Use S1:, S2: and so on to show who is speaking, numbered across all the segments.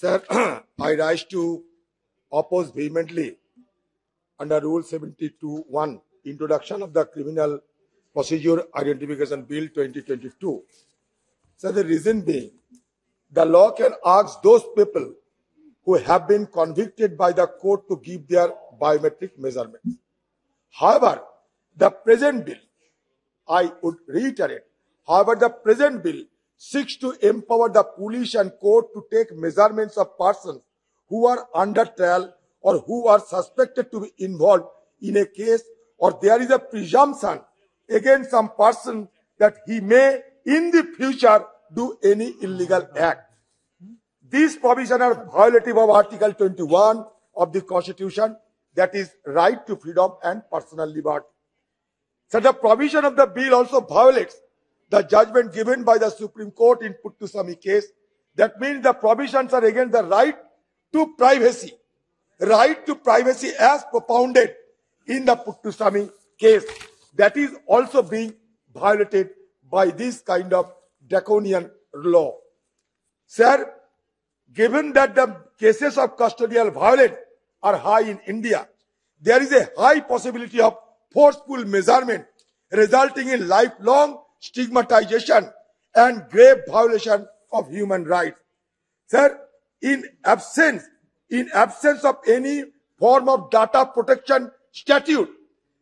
S1: Sir, I rise to oppose vehemently under Rule 72.1, Introduction of the Criminal Procedure Identification Bill 2022. So the reason being, the law can ask those people who have been convicted by the court to give their biometric measurements. However, the present bill, I would reiterate, however, the present bill seeks to empower the police and court to take measurements of persons who are under trial or who are suspected to be involved in a case or there is a presumption against some person that he may in the future do any illegal act. These provisions are violative of Article 21 of the Constitution, that is right to freedom and personal liberty. So the provision of the bill also violates the judgment given by the Supreme Court in Puttusami case. That means the provisions are against the right to privacy. Right to privacy as propounded in the Puttusami case. That is also being violated by this kind of draconian law. Sir, given that the cases of custodial violence are high in India, there is a high possibility of forceful measurement resulting in lifelong stigmatization and grave violation of human rights. Sir, in absence, in absence of any form of data protection statute,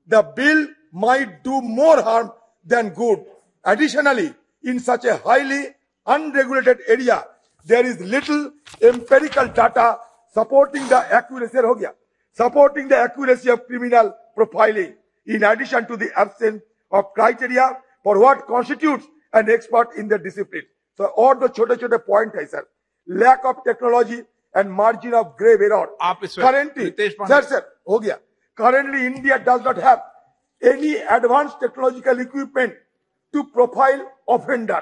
S1: the bill might do more harm than good. Additionally, in such a highly unregulated area, there is little empirical data supporting the accuracy supporting the accuracy of criminal profiling. In addition to the absence of criteria for what constitutes an expert in the discipline. So और दो छोटे छोटे point है sir lack of technology and margin of grave error
S2: आप इस
S1: currently
S2: Ritesh Pandey.
S1: Sir sir हो गया currently India does not have any advanced technological equipment to profile offender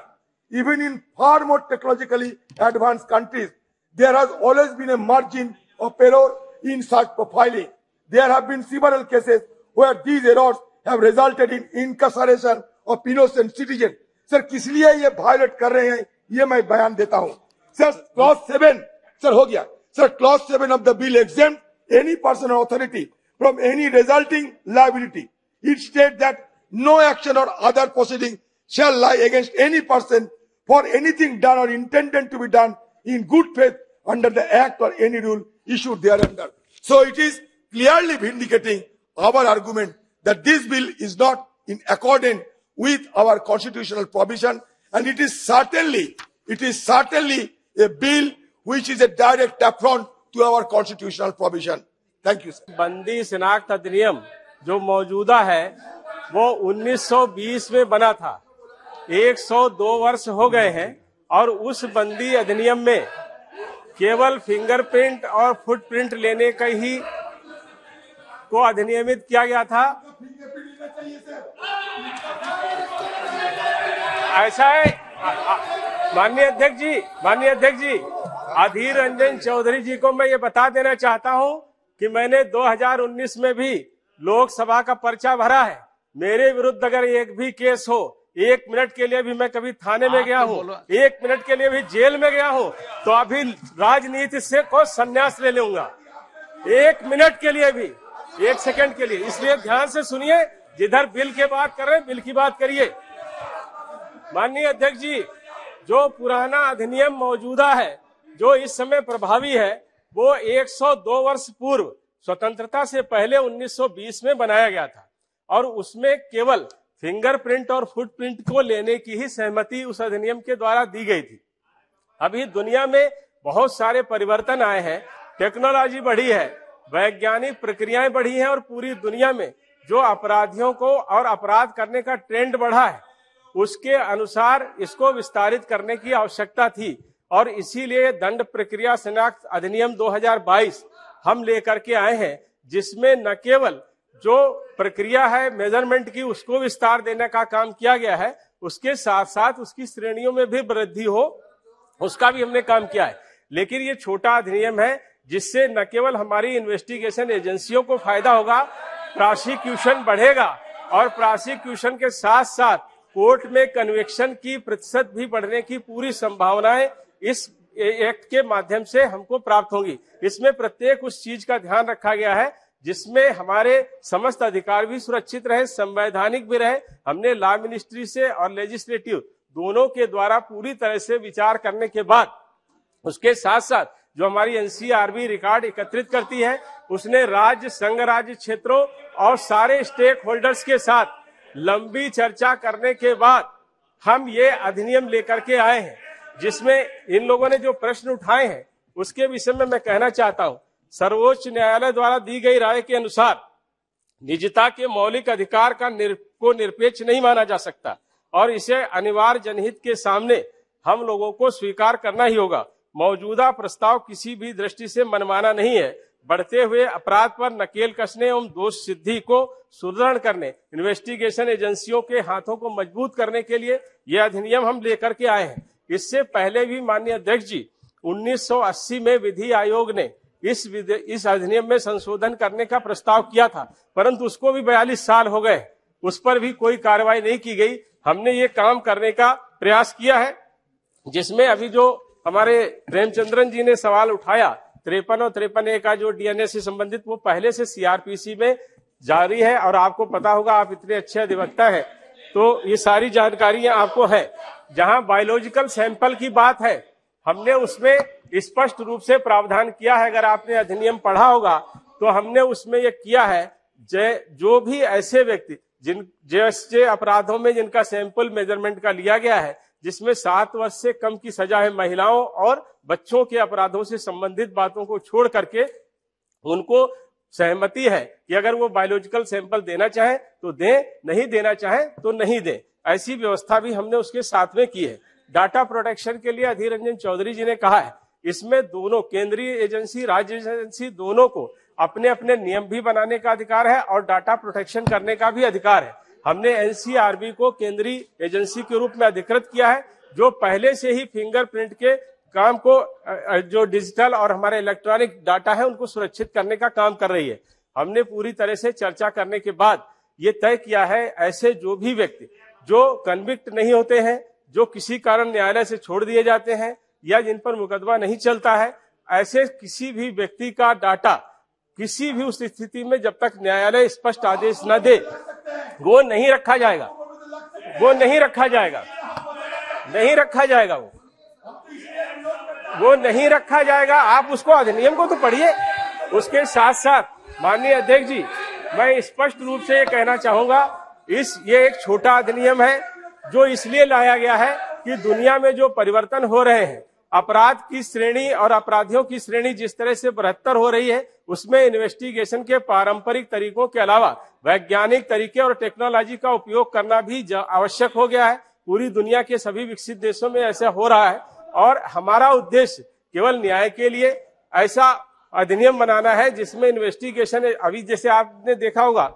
S1: even in far more technologically advanced countries there has always been a margin of error in such profiling there have been several cases where these errors have resulted in incarceration और पिनोसन citizen. Sir, किस लिए ये violet कर रहे हैं, ये मैं बयान देता हूँ। सर क्लॉज सेवन सर, हो गया। Sir clause seven of the bill exam any person authority from any resulting liability it state that no action or other proceeding shall lie against any person for anything done or intended to be done in good faith under the act or any rule issue there under so it is clearly indicating our argument that this bill is not in according with our constitutional provision and it is certainly, it is certainly a bill which is a direct affront to our constitutional provision. Thank you, sir.
S3: बंदी शिनाख्त अधिनियम जो मौजूदा है वो 1920 में बना था 102 वर्ष हो गए हैं और उस बंदी अधिनियम में केवल फिंगरप्रिंट और फुटप्रिंट लेने का ही को अधिनियमित किया गया था ऐसा है? माननीय अध्यक्ष जी माननीय अध्यक्ष जी अधीर रंजन चौधरी जी को मैं ये बता देना चाहता हूँ कि मैंने 2019 में भी लोकसभा का पर्चा भरा है। मेरे विरुद्ध अगर एक भी केस हो एक मिनट के लिए भी मैं कभी थाने में गया
S2: तो
S3: हूँ एक मिनट के लिए भी जेल में गया हूँ तो अभी राजनीति से को संन्यास ले लूँगा। एक मिनट के लिए भी एक सेकंड के लिए। इसलिए ध्यान से सुनिए जिधर बिल के बात कर रहे हैं बिल की बात करिए। माननीय अध्यक्ष जी, जो पुराना अधिनियम मौजूदा है, जो इस समय प्रभावी है, वो 102 वर्ष पूर्व स्वतंत्रता से पहले 1920 में बनाया गया था और उसमें केवल फिंगरप्रिंट और फुटप्रिंट को लेने की ही सहमति उस अधिनियम के द्वारा दी गई थी। अभी दुनिया में बहुत सारे परिवर्तन आए हैं, टेक्नोलॉजी बढ़ी है, वैज्ञानिक प्रक्रियाएँ बढ़ी हैं और पूरी दुनिया में जो अपराधियों को और अपराध करने का ट्रेंड बढ़ा है उसके अनुसार इसको विस्तारित करने की आवश्यकता थी और इसीलिए दंड प्रक्रिया शनाख्त अधिनियम 2022 हम लेकर के आए हैं, जिसमें न केवल जो प्रक्रिया है मेज़रमेंट की, उसको विस्तार देने का काम किया गया है, उसके साथ साथ उसकी श्रेणियों में भी वृद्धि हो, उसका भी हमने काम किया है। लेकिन ये छोटा अधिनियम है, जिससे न केवल हमारी इन्वेस्टिगेशन एजेंसियों को फ़ायदा होगा प्रोसिक्यूशन बढ़ेगा और प्रोसिक्यूशन के साथ साथ कोर्ट में कन्वेक्शन की प्रतिशत भी बढ़ने की पूरी संभावनाएँ इस एक्ट के माध्यम से हमको प्राप्त होंगी। इसमें प्रत्येक उस चीज़ का ध्यान रखा गया है, जिसमें हमारे समस्त अधिकार भी सुरक्षित रहे, संवैधानिक भी रहे। हमने लॉ मिनिस्ट्री से और लेजिस्लेटिव दोनों के द्वारा पूरी तरह से विचार करने के बाद, उसके साथ साथ जो हमारी एनसीआरबी रिकॉर्ड एकत्रित करती है, उसने राज्य, संघ राज्य क्षेत्रों और सारे स्टेक होल्डर्स के साथ लंबी चर्चा करने के बाद हम ये अधिनियम लेकर के आए हैं जिसमें इन लोगों ने जो प्रश्न उठाए हैं उसके विषय में मैं कहना चाहता हूँ। सर्वोच्च न्यायालय द्वारा दी गई राय के अनुसार निजता के मौलिक अधिकार का निर, को निरपेक्ष नहीं माना जा सकता और इसे अनिवार्य जनहित के सामने हम लोगों को स्वीकार करना ही होगा। मौजूदा प्रस्ताव किसी भी दृष्टि से मनमाना नहीं है। बढ़ते हुए अपराध पर नकेल कसने एवं दोष सिद्धि को सुदृढ़ करने इन्वेस्टिगेशन एजेंसियों के हाथों को मज़बूत करने के लिए यह अधिनियम हम लेकर के आए हैं। इससे पहले भी माननीय अध्यक्ष जी 1980 में विधि आयोग ने इस इस अधिनियम में संशोधन करने का प्रस्ताव किया था, परंतु उसको भी बयालीस साल हो गए। उस पर भी कोई कार्रवाई नहीं की गई। हमने ये काम करने का प्रयास किया है, जिसमें अभी जो हमारे प्रेमचंद्रन जी ने सवाल उठाया तिरपन और तिरपन ए का जो डीएनए से संबंधित वो पहले से सीआरपीसी में जारी है और आपको पता होगा आप इतने अच्छे अधिवक्ता है। तो ये सारी जानकारियाँ आपको है। जहाँ बायोलॉजिकल सैंपल की बात है, हमने उसमें स्पष्ट रूप से प्रावधान किया है। अगर आपने अधिनियम पढ़ा होगा तो हमने उसमें ये किया है, जो भी ऐसे व्यक्ति, जिन, जैसे अपराधों में जिनका सैंपल मेज़रमेंट का लिया गया है, जिसमें सात वर्ष से कम की सजा है महिलाओं और बच्चों के अपराधों से संबंधित बातों को छोड़ करके उनको सहमति है कि अगर वो बायोलॉजिकल सैंपल देना चाहे तो दें, नहीं देना चाहे तो नहीं दें। ऐसी व्यवस्था भी हमने उसके साथ में की है। डाटा प्रोटेक्शन के लिए अधीर रंजन चौधरी जी ने कहा है, इसमें दोनों केंद्रीय एजेंसी राज्य एजेंसी दोनों को अपने अपने नियम भी बनाने का अधिकार है और डाटा प्रोटेक्शन करने का भी अधिकार है। हमने एनसीआरबी को केंद्रीय एजेंसी के रूप में अधिकृत किया है, जो पहले से ही फिंगरप्रिंट के काम को जो डिजिटल और हमारे इलेक्ट्रॉनिक डाटा है, उनको सुरक्षित करने का काम कर रही है। हमने पूरी तरह से चर्चा करने के बाद ये तय किया है, ऐसे जो भी व्यक्ति, जो कन्विक्ट नहीं होते हैं, जो किसी कारण न्यायालय से छोड़ दिए जाते हैं, या जिन पर मुकदमा नहीं चलता है, ऐसे किसी भी व्यक्ति का डाटा किसी भी उस स्थिति में जब तक न्यायालय स्पष्ट आदेश न दे, वो नहीं रखा जाएगा। वो नहीं रखा जाएगा। नहीं रखा जाएगा वो। वो नहीं रखा जाएगा। आप उसको अधिनियम को तो पढ़िए। उसके साथ साथ माननीय अध्यक्ष जी, मैं स्पष्ट रूप से ये कहना चाहूँगा, इस ये एक छोटा अधिनियम है, जो इसलिए लाया गया है कि दुनिया में जो परिवर्तन हो रहे हैं, अपराध की श्रेणी और अपराधियों की श्रेणी जिस तरह से बहत्तर हो रही है, उसमें इन्वेस्टिगेशन के पारंपरिक तरीकों के अलावा वैज्ञानिक तरीके और टेक्नोलॉजी का उपयोग करना भी आवश्यक हो गया है। पूरी दुनिया के सभी विकसित देशों में ऐसा हो रहा है। और हमारा उद्देश्य केवल न्याय के लिए ऐसा अधिनियम बनाना है जिसमें इन्वेस्टिगेशन अभी जैसे आपने देखा होगा,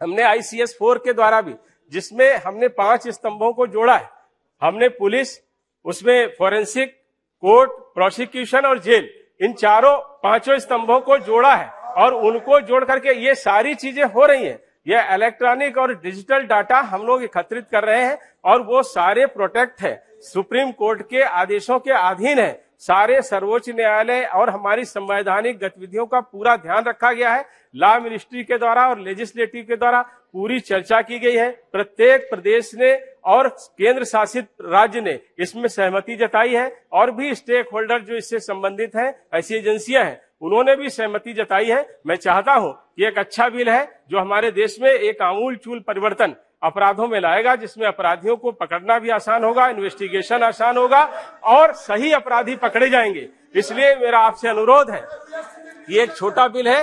S3: हमने आईसीएस फोर के द्वारा भी, जिसमें हमने पाँच स्तंभों को जोड़ा है। हमने पुलिस, उसमें फोरेंसिक कोर्ट प्रोसिक्यूशन और जेल इन चारों पाँचों स्तंभों को जोड़ा है। और उनको जोड़ करके ये सारी चीज़ें हो रही हैं। ये इलेक्ट्रॉनिक और डिजिटल डाटा हम लोग एकत्रित कर रहे हैं और वो सारे प्रोटेक्ट है। सुप्रीम कोर्ट के आदेशों के अधीन है। सारे सर्वोच्च न्यायालय और हमारी संवैधानिक गतिविधियों का पूरा ध्यान रखा गया है। लॉ मिनिस्ट्री के द्वारा और लेजिस्लेटिव के द्वारा पूरी चर्चा की गई है। प्रत्येक प्रदेश ने और केंद्र शासित राज्य ने इसमें सहमति जताई है और भी स्टेक होल्डर जो इससे संबंधित हैं, ऐसी एजेंसियाँ हैं, उन्होंने भी सहमति जताई है। मैं चाहता हूँ कि एक अच्छा बिल है जो हमारे देश में एक आमूल चूल परिवर्तन अपराधों में लाएगा, जिसमें अपराधियों को पकड़ना भी आसान होगा इन्वेस्टिगेशन आसान होगा, और सही अपराधी पकड़े जाएँगे। इसलिए मेरा आपसे अनुरोध है, ये एक छोटा बिल है,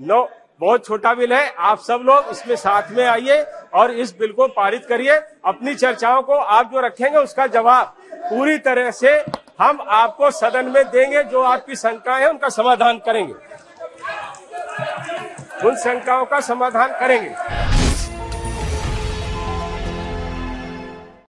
S3: नो, बहुत छोटा बिल है, आप सब लोग इसमें साथ में आइए और इस बिल को पारित करिए। अपनी चर्चाओं को आप जो रखेंगे, उसका जवाब पूरी तरह से हम आपको सदन में देंगे, जो आपकी शंका है, उनका समाधान करेंगे। उन शंकाओं का समाधान करेंगे।